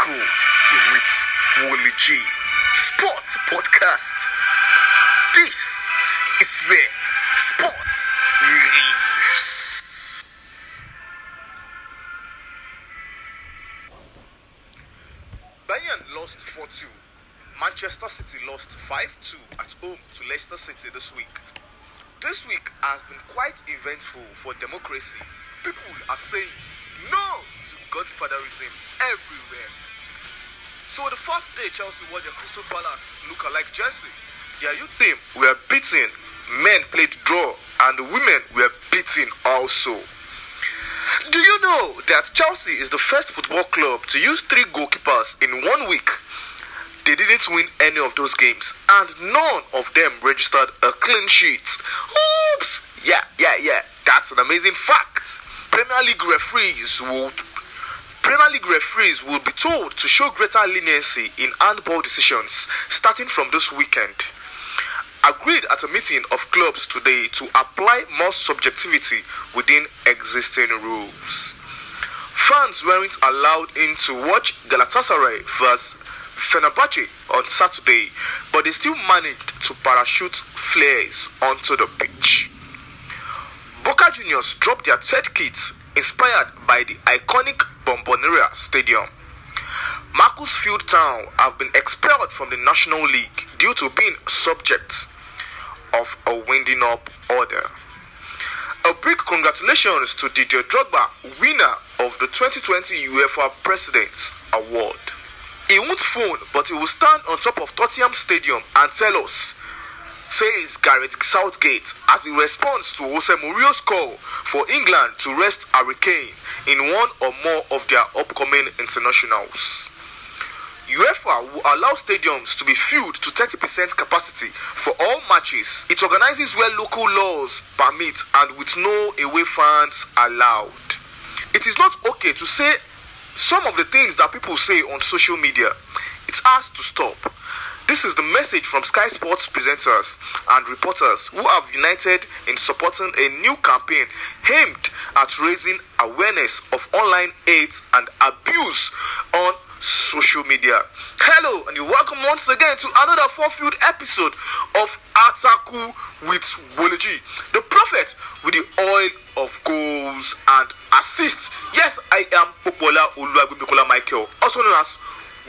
Ataku with G Sports Podcast. This is where sports lives. Bayern lost 4 2. Manchester City lost 5 2 at home to Leicester City this week. This week has been quite eventful for democracy. People are saying no to godfatherism everywhere. So the first day Chelsea wore their Crystal Palace look-alike jersey, their youth team were beaten, men played draw, and the women were beaten also. Do you know that Chelsea is the first football club to use three goalkeepers in one week? They didn't win any of those games, and none of them registered a clean sheet. Oops! Yeah, yeah, yeah. That's an amazing fact. Premier League referees would Premier League referees will be told to show greater leniency in handball decisions starting from this weekend. Agreed at a meeting of clubs today to apply more subjectivity within existing rules. Fans weren't allowed in to watch Galatasaray vs Fenerbahce on Saturday, but they still managed to parachute flares onto the pitch. Boca Juniors dropped their third kit inspired by the iconic Bombonera Stadium. Marcus Field Town have been expelled from the National League due to being subject of a winding up order. A big congratulations to Didier Drogba, winner of the 2020 UEFA President's Award. He won't phone, but he will stand on top of Tottenham Stadium and tell us, says Gareth Southgate as he responds to Jose Mourinho's call for England to rest Harry Kane in one or more of their upcoming internationals. UEFA will allow stadiums to be filled to 30% capacity for all matches. It organizes where local laws permit and with no away fans allowed. It is not okay to say some of the things that people say on social media. It has to stop. This is the message from Sky Sports presenters and reporters who have united in supporting a new campaign aimed at raising awareness of online hate and abuse on social media. Hello, and you're welcome once again to another four-field episode of Ataku with Wology, the prophet with the oil of goals and assists. Yes, I am Popola Oluwagbemikola Michael, also known as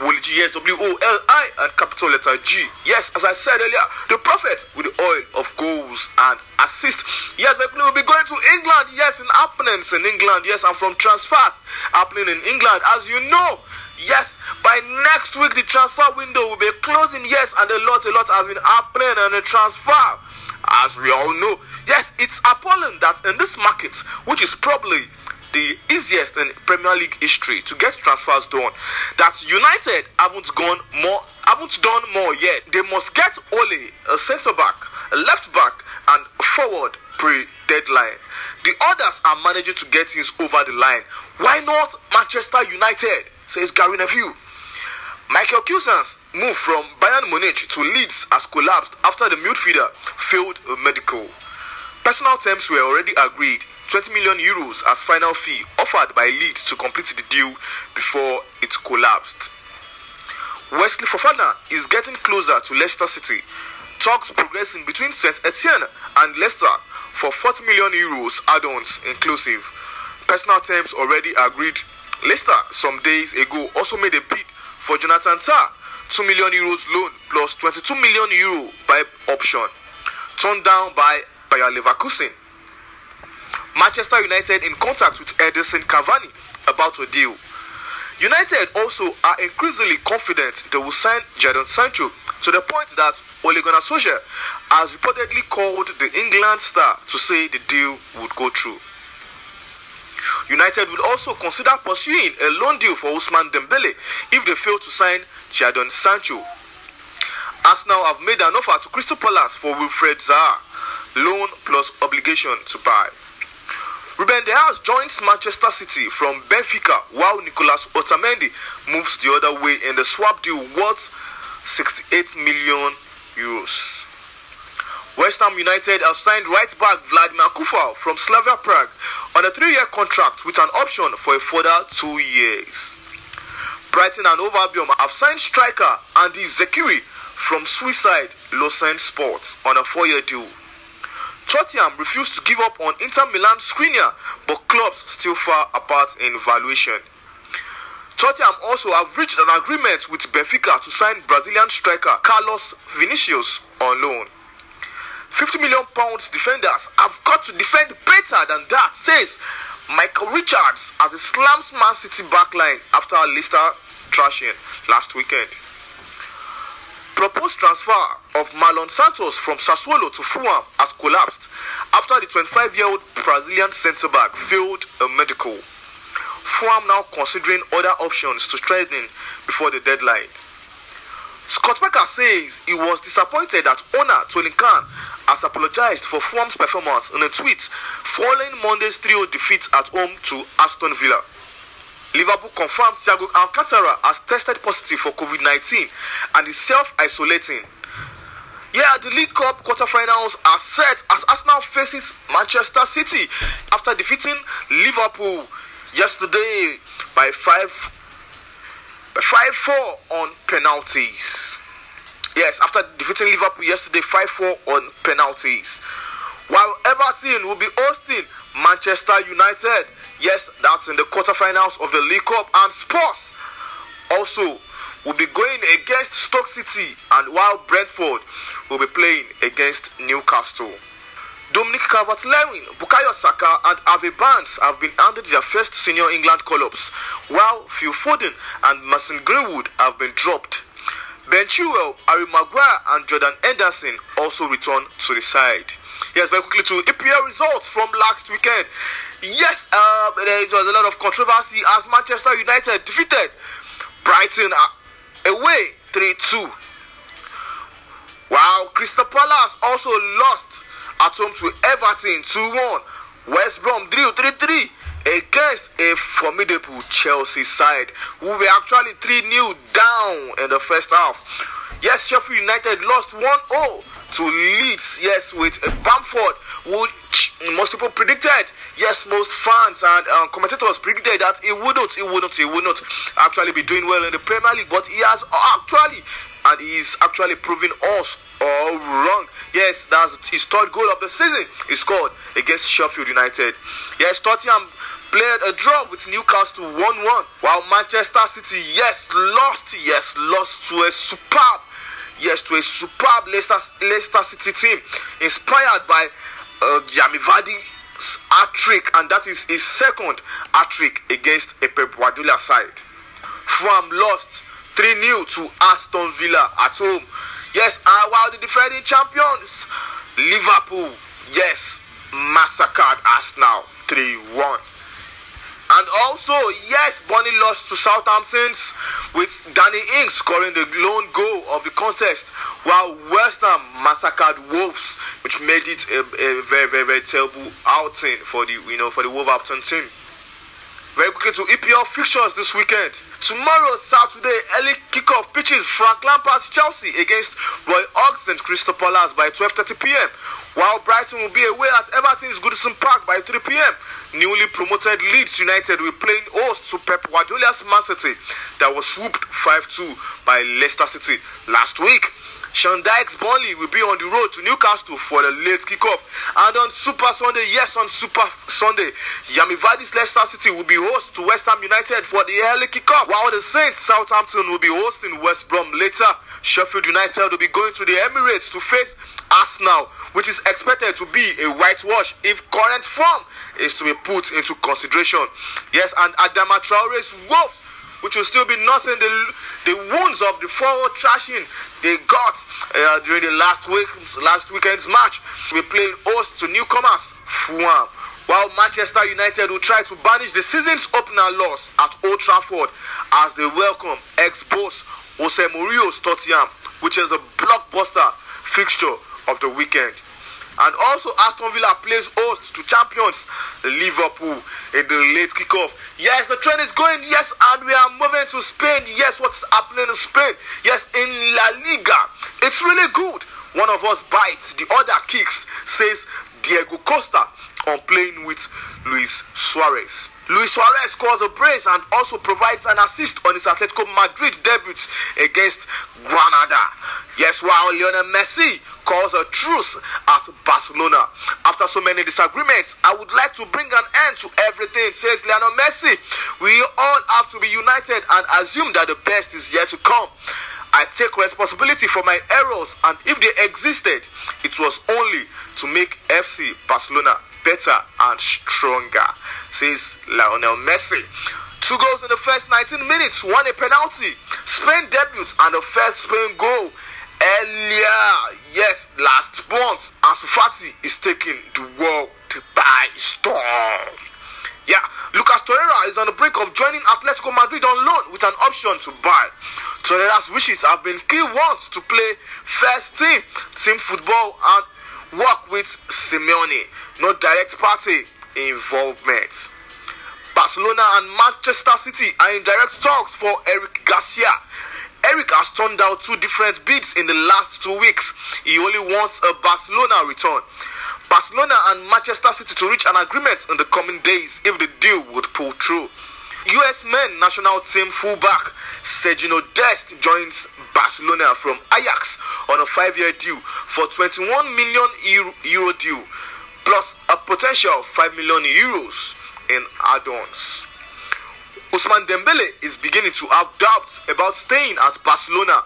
Wology, yes, W O L I and capital letter G. Yes, as I said earlier, the prophet with the oil of goals and assist. Yes, I will be going to England. Yes, in happenings in England. Yes, I'm from transfers happening in England. As you know, Yes, by next week the transfer window will be closing. Yes, and a lot, a lot has been happening on the transfer. As we all know, yes, it's appalling that in this market, which is probably the easiest in Premier League history to get transfers done, that United haven't gone more, haven't done more yet. They must get Ole, a centre back, a left back, and forward pre-deadline. The others are managing to get things over the line. Why not Manchester United? Says Gary Neville. Michael Cuisance move from Bayern Munich to Leeds has collapsed after the midfielder failed medical. Personal terms were already agreed 20 million euros as final fee offered by Leeds to complete the deal before it collapsed. Wesley Fofana is getting closer to Leicester City. Talks progressing between St Etienne and Leicester for 40 million euros add-ons inclusive. Personal terms already agreed. Leicester some days ago also made a bid for Jonathan Tah, 2 million euros loan plus 22 million euro buy option, turned down by Bayer Leverkusen. Manchester United in contact with Edinson Cavani about a deal. United also are increasingly confident they will sign Jadon Sancho to the point that Ole Gunnar Solskjaer has reportedly called the England star to say the deal would go through. United will also consider pursuing a loan deal for Ousmane Dembele if they fail to sign Jadon Sancho. Arsenal have made an offer to Crystal Palace for Wilfried Zaha, loan plus obligation to buy. Ruben Dias joins Manchester City from Benfica while Nicolas Otamendi moves the other way in the swap deal worth 68 million euros. West Ham United have signed right back Vladimir Kufal from Slavia Prague on a three-year contract with an option for a further two years. Brighton and Overbiom have signed striker Andy Zekiri from Suicide Lausanne Sports on a four-year deal. Tottenham refused to give up on Inter Milan Skriniar, but clubs still far apart in valuation. Tottenham also have reached an agreement with Benfica to sign Brazilian striker Carlos Vinicius on loan. 50 million pounds defenders have got to defend better than that, says Michael Richards as he slams Man City backline after a Leicester trashing last weekend. Proposed transfer of Marlon Santos from Sassuolo to Fulham has collapsed after the 25 year old Brazilian centre back failed a medical. Fulham now considering other options to strengthen before the deadline. Scott Parker says he was disappointed that owner Tony Khan has apologized for Fulham's performance in a tweet following Monday's 3-0 defeat at home to Aston Villa. Liverpool confirmed Thiago Alcantara has tested positive for COVID 19 and is self isolating. Yeah, the League Cup quarterfinals are set as Arsenal faces Manchester City after defeating Liverpool yesterday by 5 by 5 4 on penalties. Yes, after defeating Liverpool yesterday 5 4 on penalties. While Everton will be hosting Manchester United. Yes, that's in the quarterfinals of the League Cup. And Spurs also will be going against Stoke City. And while Brentford will be playing against Newcastle. Dominic Calvert-Lewin, Bukayo Saka, and Harvey Barnes have been handed their first senior England call-ups, while Phil Foden and Mason Greenwood have been dropped. Ben Chilwell, Harry Maguire, and Jordan Henderson also return to the side. Yes, very quickly to EPL results from last weekend. Yes, uh, there was a lot of controversy as Manchester United defeated Brighton away 3 2. While Crystal Palace also lost at home to Everton 2 1. West Brom drew 3 3 against a formidable Chelsea side who were actually 3 0 down in the first half. Yes, Sheffield United lost 1 0 to Leeds, yes, with Bamford, which most people predicted, yes, most fans and uh, commentators predicted that he wouldn't, he wouldn't, he wouldn't actually be doing well in the Premier League, but he has actually, and he's actually proving us all wrong. Yes, that's his third goal of the season he scored against Sheffield United. Yes, Tottenham played a draw with Newcastle 1 1, while Manchester City, yes, lost, yes, lost to a superb yes, to a superb Leicester, Leicester City team inspired by uh, Jamie Vardy's hat trick, and that is his second hat trick against a Pep Guardiola side. Fulham lost 3 0 to Aston Villa at home. Yes, uh, while the defending champions, Liverpool, yes, massacred Arsenal 3 1. And also, yes, Burnley lost to Southampton with Danny Ings scoring the lone goal of the contest, while West Ham massacred Wolves, which made it a, a very, very, very terrible outing for the you know for the Wolverhampton team. Very quickly to EPL fixtures this weekend. Tomorrow, Saturday, early kickoff pitches Frank Lampard's Chelsea against Roy Hodgson's Crystal Palace by 12:30 p.m. While Brighton will be away at Everton's Goodison Park by 3 p.m. Newly promoted Leeds United will play host to Pep Guardiola's Man City that was swooped 5-2 by Leicester City last week. Sean Dyche's Burnley will be on the road to Newcastle for the late kickoff. And on Super Sunday, yes, on Super Sunday, Jamie Vardy's Leicester City will be host to West Ham United for the early kickoff, while the Saints Southampton will be hosting West Brom later. Sheffield United will be going to the Emirates to face Arsenal, which is expected to be a whitewash if current form is to be put into consideration. Yes, and Adama Traore's Wolves which will still be nursing the, the wounds of the forward trashing they got uh, during the last week last weekend's match. We played host to newcomers Fulham. While Manchester United will try to banish the season's opener loss at Old Trafford as they welcome ex-boss Jose Mourinho's Tottenham, which is a blockbuster fixture of the weekend. And also, Aston Villa plays host to champions Liverpool in the late kickoff. Yes, the trend is going. Yes, and we are moving to Spain. Yes, what's happening in Spain? Yes, in La Liga. It's really good. One of us bites, the other kicks, says Diego Costa. On playing with Luis Suarez. Luis Suarez scores a brace and also provides an assist on his Atletico Madrid debut against Granada. Yes, while Lionel Messi calls a truce at Barcelona. After so many disagreements, I would like to bring an end to everything, says Lionel Messi. We all have to be united and assume that the best is yet to come. I take responsibility for my errors, and if they existed, it was only to make FC Barcelona better and stronger, says Lionel Messi. Two goals in the first 19 minutes, one a penalty. Spain debut and the first Spain goal earlier. Yes, last month, Ansu Fati is taking the world by storm. Yeah, Lucas Torreira is on the brink of joining Atletico Madrid on loan with an option to buy. Torreira's wishes have been key ones to play first team team football and work with Simeone. No direct party involvement. Barcelona and Manchester City are in direct talks for Eric Garcia. Eric has turned down two different bids in the last two weeks. He only wants a Barcelona return. Barcelona and Manchester City to reach an agreement in the coming days if the deal would pull through. US men national team fullback Sergio Dest joins Barcelona from Ajax on a five-year deal for 21 million euro deal plus a potential 5 million euros in add-ons. Ousmane Dembele is beginning to have doubts about staying at Barcelona.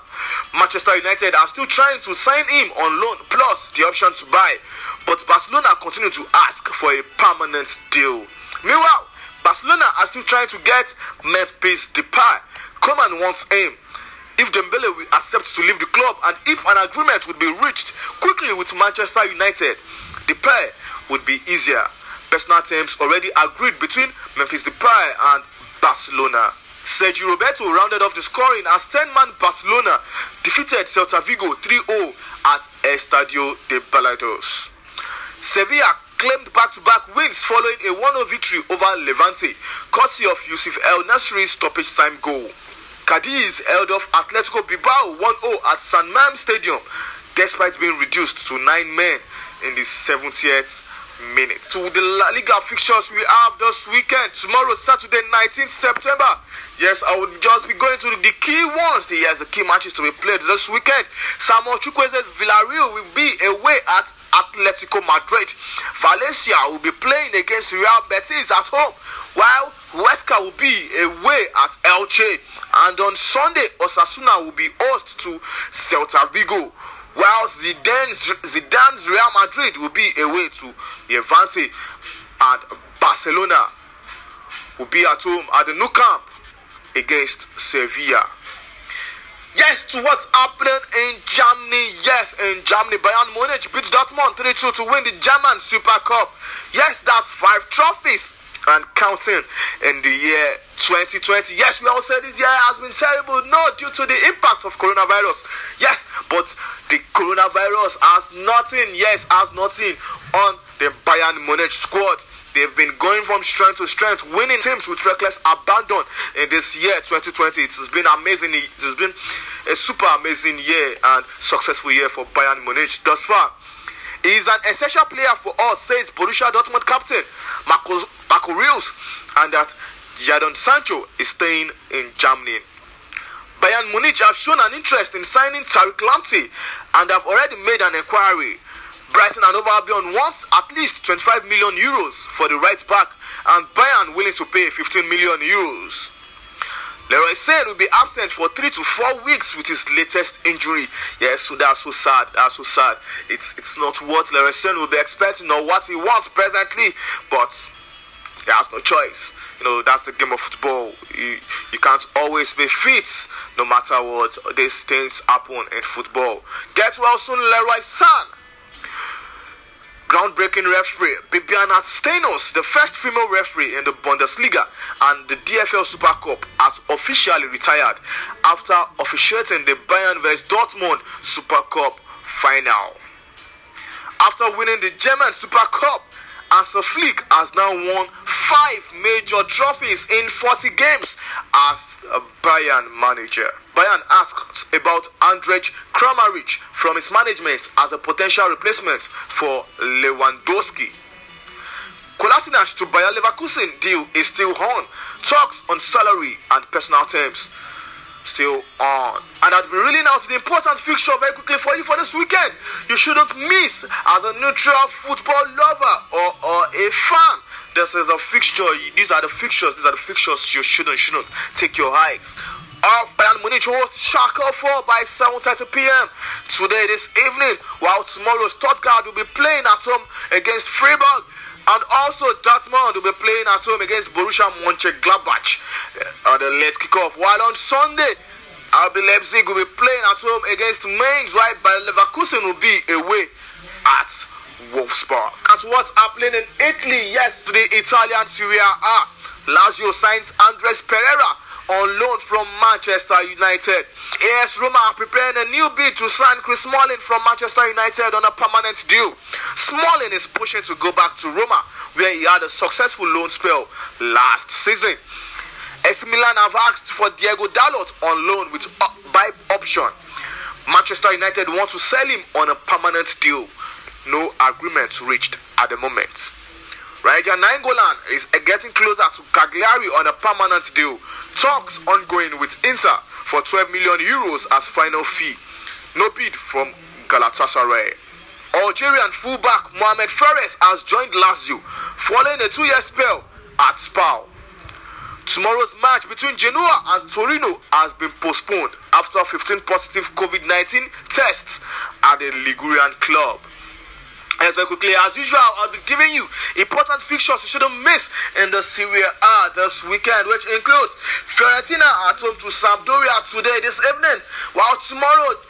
Manchester United are still trying to sign him on loan plus the option to buy, but Barcelona continue to ask for a permanent deal. Meanwhile, Barcelona are still trying to get Memphis Depay. Koeman wants him. If Dembele will accept to leave the club and if an agreement would be reached quickly with Manchester United, Depay would be easier. Personal terms already agreed between Memphis Depay and Barcelona. Sergi Roberto rounded off the scoring as 10-man Barcelona defeated Celta Vigo 3-0 at Estadio de Balaídos. Sevilla claimed back-to-back wins following a 1-0 victory over Levante, courtesy of Youssef En-Nesyri's stoppage time goal. Cadiz held off Atletico Bilbao 1-0 at San Mam Stadium, despite being reduced to 9 men in the 70th minute. To the La Liga fixtures we have this weekend, tomorrow, Saturday, 19th September. Yes, I will just be going to the key ones. Yes, the key matches to be played this weekend. Samuel Chukwueze's Villarreal will be away at Atletico Madrid. Valencia will be playing against Real Betis at home, while Huesca will be away at Elche. And on Sunday, Osasuna will be host to Celta Vigo while Zidane's, Zidane's Real Madrid will be away to Levante and Barcelona will be at home at the Nou Camp against Sevilla. Yes, to what's happening in Germany. Yes, in Germany, Bayern Munich beat Dortmund 3 2 to win the German Super Cup. Yes, that's five trophies and counting in the year 2020. Yes, we all said this year has been terrible, no, due to the impact of coronavirus. Yes, but the coronavirus has nothing, yes, has nothing on the Bayern Munich squad. They've been going from strength to strength, winning teams with reckless abandon in this year 2020. It has been amazing. It has been a super amazing year and successful year for Bayern Munich thus far. He is an essential player for us, says Borussia Dortmund captain Marco, Marco Reus, and that Jadon Sancho is staying in Germany. Bayern Munich have shown an interest in signing Tariq Lamptey and have already made an inquiry. Brighton and Hove Albion wants at least 25 million euros for the right back, and Bayern willing to pay 15 million euros. Leroy Sane will be absent for three to four weeks with his latest injury. Yes, so that's so sad. That's so sad. It's it's not what Leroy Sane will be expecting or what he wants presently, but he has no choice. You know, that's the game of football. You, you can't always be fit no matter what. These things happen in football. Get well soon, Leroy Sane. Groundbreaking referee Bibiana Steinhaus, the first female referee in the Bundesliga and the DFL Super Cup, has officially retired after officiating the Bayern vs Dortmund Super Cup final. After winning the German Super Cup, Hansi Flick has now won five major trophies in 40 games as a Bayern manager. Bayern asked about Andrej Kramaric from his management as a potential replacement for Lewandowski. Kolasinac to Bayer Leverkusen deal is still on. Talks on salary and personal terms still on. And I'll be reeling out the important fixture very quickly for you for this weekend. You shouldn't miss as a neutral football lover or, or a fan. This is a fixture. These are the fixtures. These are the fixtures you shouldn't shouldn't take your eyes off Bayern Munich host Schalke 4 by 7.30 p.m. today this evening, while tomorrow Stuttgart will be playing at home against Freiburg. And also Dortmund will be playing at home against Borussia Mönchengladbach uh, on the late kickoff. While on Sunday, RB Leipzig will be playing at home against Mainz, right? Bayer Leverkusen will be away at Wolfsburg. At what's happening in Italy? Yes, to the Italian Serie A. Lazio signs Andreas Pereira on loan from Manchester United. AS Roma are preparing a new bid to sign Chris Smalling from Manchester United on a permanent deal. Smalling is pushing to go back to Roma, where he had a successful loan spell last season. AC Milan have asked for Diego Dalot on loan with buy option. Manchester United want to sell him on a permanent deal. No agreement reached at the moment. Raja Nainggolan is getting closer to Cagliari on a permanent deal. Talks ongoing with Inter for 12 million euros as final fee. No bid from Galatasaray. Algerian fullback Mohamed Fares has joined Lazio following a two-year spell at Spal. Tomorrow's match between Genoa and Torino has been postponed after 15 positive COVID-19 tests at the Ligurian club. As very quickly as usual, I'll be giving you important fixtures you shouldn't miss in the Serie A this weekend, which includes Fiorentina at home to Sampdoria today, this evening, while tomorrow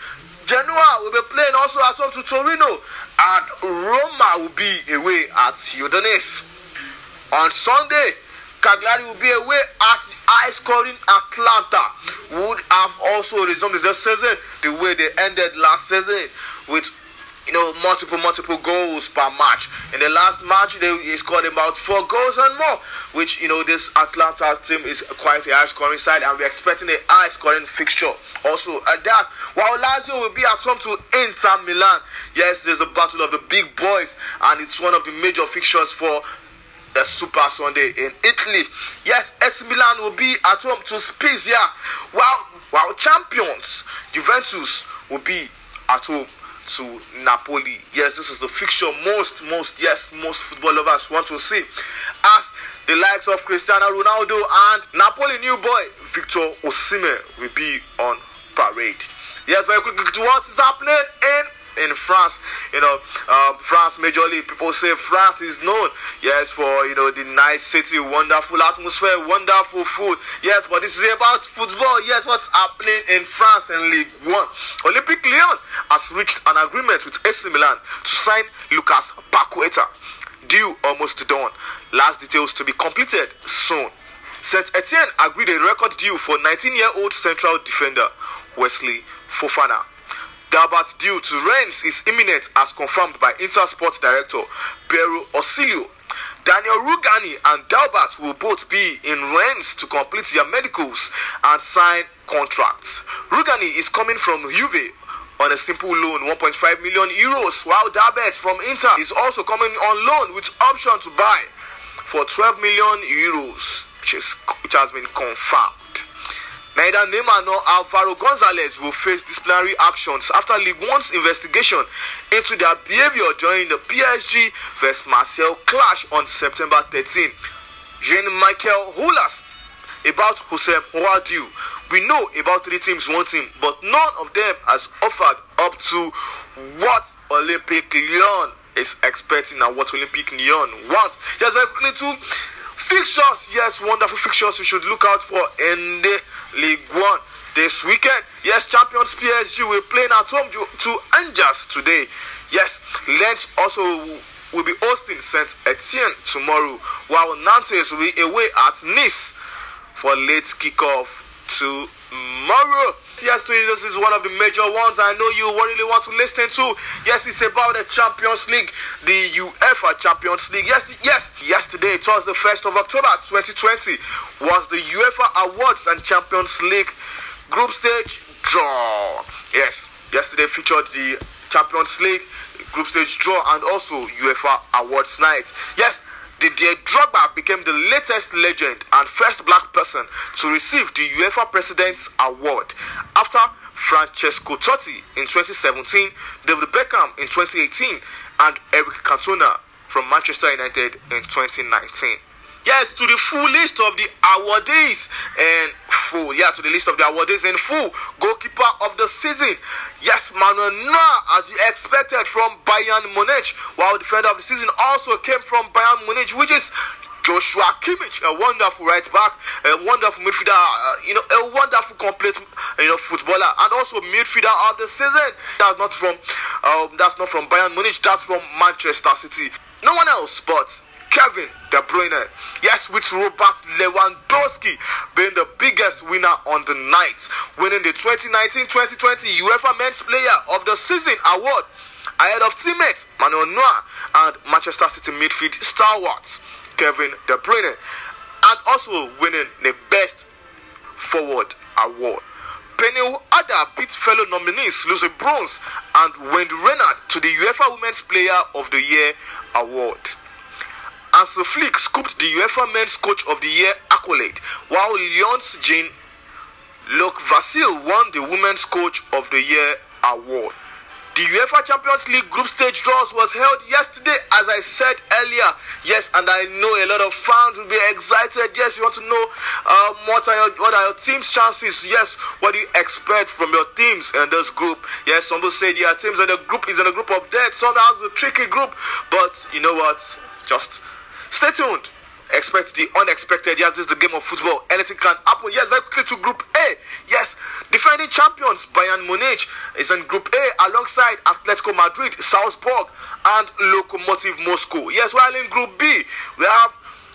Genoa will be playing also at home to Torino, and Roma will be away at Udinese. On Sunday, Cagliari will be away at high scoring Atalanta, would have also resumed this season the way they ended last season with you know, multiple, multiple goals per match. In the last match, they, he scored about four goals and more, which, you know, this Atalanta team is quite a high scoring side, and we're expecting a high scoring fixture also at that. While Lazio will be at home to Inter Milan. Yes, there's a battle of the big boys, and it's one of the major fixtures for the Super Sunday in Italy. Yes, AC Milan will be at home to Spezia, while, while champions Juventus will be at home to Napoli. Yes, this is the fixture most, most, yes, most football lovers want to see. As the likes of Cristiano Ronaldo and Napoli new boy Victor Osimhen will be on parade. Yes, very quickly what is happening in in France. You know, um, France majorly people say France is known, yes, for you know the nice city, wonderful atmosphere, wonderful food. Yes, but this is about football. Yes, what's happening in France in League One? Olympic Lyon has reached an agreement with AC Milan to sign Lucas Paqueta. Deal almost done. Last details to be completed soon. Saint Etienne agreed a record deal for 19-year-old central defender Wesley Fofana. Dalbert deal to Rennes is imminent as confirmed by Intersport director Piero Ausilio. Daniel Rugani and Dalbert will both be in Rennes to complete their medicals and sign contracts. Rugani is coming from Juve on a simple loan 1.5 million euros while Dalbert from Inter is also coming on loan with option to buy for 12 million euros which, is, which has been confirmed. Neither Neymar nor Alvaro Gonzalez will face disciplinary actions after League One's investigation into their behavior during the PSG vs Marseille clash on September 13. Jean-Michel Aulas about Hossein Ouadio. We know about three teams wanting, but none of them has offered up to what Olympic Lyon is expecting and what Olympic Lyon wants. Just very quickly too, fixtures, yes, wonderful fixtures you should look out for in the League One this weekend. Yes, champions PSG will play at home to Angers today. Yes, Lens also will be hosting Saint Etienne tomorrow, while Nantes will be away at Nice for late kickoff tomorrow. Yes, this is one of the major ones I know you really want to listen to. Yes, it's about the Champions League, the UEFA Champions League. Yes, yes, yesterday, it was the 1st of October 2020, was the UEFA Awards and Champions League group stage draw. Yes, yesterday featured the Champions League group stage draw and also UEFA Awards night. Yes, Didier Drogba became the latest legend and first black person to receive the UEFA President's Award after Francesco Totti in 2017, David Beckham in 2018, and Eric Cantona from Manchester United in 2019. Yes, to the full list of the awardees and full. Yeah, to the list of the awardees in full. Goalkeeper of the season. Yes, Manuel Neuer, as you expected from Bayern Munich. While defender of the season also came from Bayern Munich, which is Joshua Kimmich, a wonderful right back, a wonderful midfielder, uh, you know, a wonderful complete, you know, footballer, and also midfielder of the season. That's not from, um, that's not from Bayern Munich. That's from Manchester City. No one else but Kevin De Bruyne. Yes, with Robert Lewandowski being the biggest winner on the night, winning the 2019-2020 UEFA Men's Player of the Season award ahead of teammates Manuel Neuer and Manchester City midfield stalwarts. Kevin De Bruyne, and also winning the Best Forward Award. Pernille Harder beat fellow nominees Lucy Bronze and Wendie Renard to the UEFA Women's Player of the Year award. Hansi Flick scooped the UEFA Men's Coach of the Year accolade, while Lyon's Jean Luc Vasseur won the Women's Coach of the Year award. The UEFA Champions League group stage draws was held yesterday, as I said earlier. Yes, and I know a lot of fans will be excited. Yes, you want to know um, what are your what are your team's chances? Yes, what do you expect from your teams in this group? Yes, some people say your teams in the group is in a group of death. Some Sometimes a tricky group, but you know what? Just stay tuned expect the unexpected. Yes, this is the game of football. Anything can happen. Yes, quickly to Group A. Yes, defending champions Bayern Munich is in Group A alongside Atletico Madrid, Salzburg, and Lokomotiv Moscow. Yes, while in Group B, we have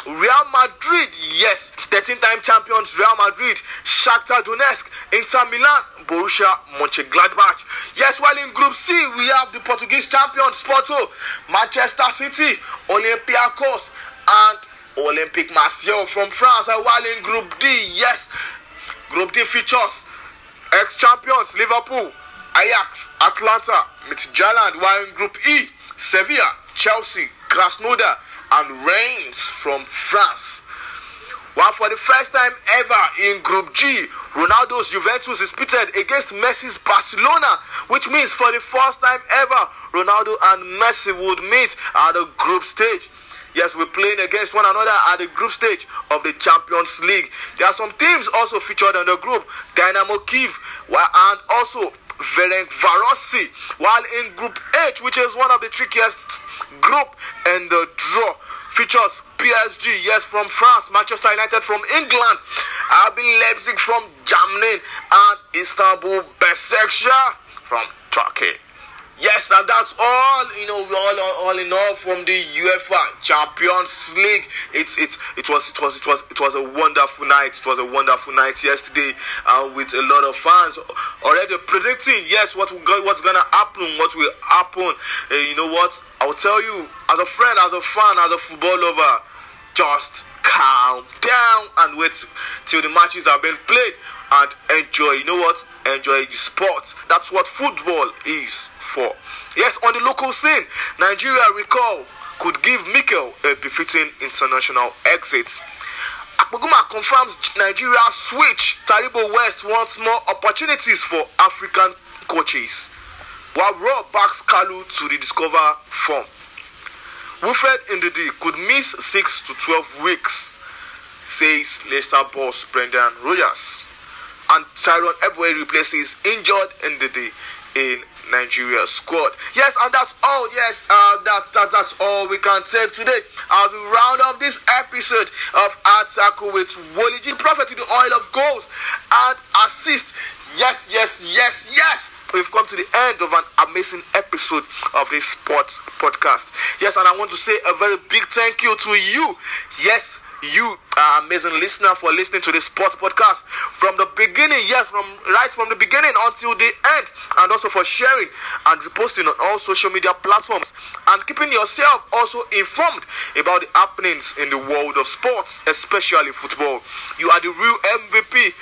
Real Madrid, yes, 13 time champions Real Madrid, Shakhtar Donetsk, Inter Milan, Borussia Mönchengladbach. Yes, while in Group C, we have the Portuguese champions Porto, Manchester City, Olympiacos, and Olympic Marseille from France. While in Group D, yes, Group D features ex champions Liverpool, Ajax, Atalanta, Midtjylland. While in Group E, Sevilla, Chelsea, Krasnodar, and Reims from France. While for the first time ever in Group G, Ronaldo's Juventus is pitted against Messi's Barcelona, which means for the first time ever, Ronaldo and Messi would meet at the group stage. Yes, we're playing against one another at the group stage of the Champions League. There are some teams also featured in the group Dynamo Kiev and also Ferencvárosi. While in Group H, which is one of the trickiest group in the draw, features PSG, yes, from France, Manchester United from England, RB Leipzig from Germany, and Istanbul Besiktas from Turkey. Yes, and that's all. You know, all, all in all, from the UEFA Champions League, it's it's it was it was it was it was a wonderful night. It was a wonderful night yesterday, uh, with a lot of fans already predicting. Yes, what what's gonna happen, what will happen. Uh, you know what? I'll tell you, as a friend, as a fan, as a football lover, just calm down and wait till the matches have been played and enjoy. You know what? Enjoy the sport. That's what football is for. Yes, on the local scene, Nigeria recall could give Mikel a befitting international exit. Akpoguma confirms Nigeria's switch. Taribo West wants more opportunities for African coaches. While Rohr backs Kalu to rediscover form. Wilfred Ndidi could miss 6 to 12 weeks, says Leicester boss Brendan Rodgers and Tyronne Ebuehi replaces injured Ndidi in Nigeria squad. Yes, and that's all. Yes, uh, that's that, that's all we can take today as we round off this episode of Art with Woliji Prophet to the oil of goals and assist. Yes, yes, yes, yes. We've come to the end of an amazing episode of this sports podcast. Yes, and I want to say a very big thank you to you. Yes, you are amazing listener for listening to the sports podcast from the beginning. Yes from right from the beginning until the end. And also for sharing and reposting on all social media platforms. And keeping yourself also informed about the happenings in the world of sports especially football. You are the real mvp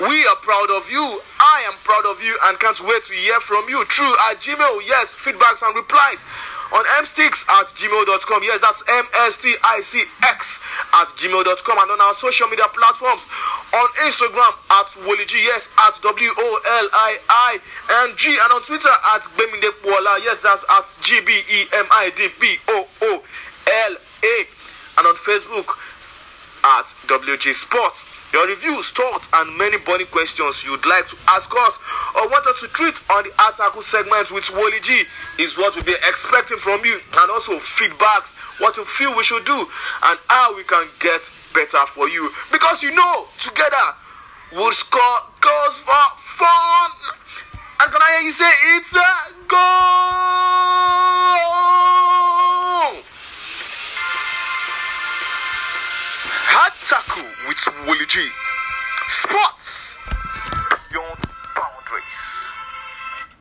we are proud of you. I am proud of you and can't wait to hear from you. Through our gmail. Yes feedbacks and replies on msticks at gmail.com. Yes, that's M S T I C X at gmail.com. And on our social media platforms on Instagram at Woliji, yes, at W O L I I N G. And on Twitter at Beminde yes, that's at G B E M I D P O O L A. And on Facebook at WG Sports. Your reviews, thoughts, and many burning questions you'd like to ask us or want us to treat on the article segment with Wally G is what we'll be expecting from you, and also feedbacks, what you feel we should do, and how we can get better for you. Because you know, together we'll score goals for fun. And can I hear you say it's a goal? Hard tackle with Wooly G. Sport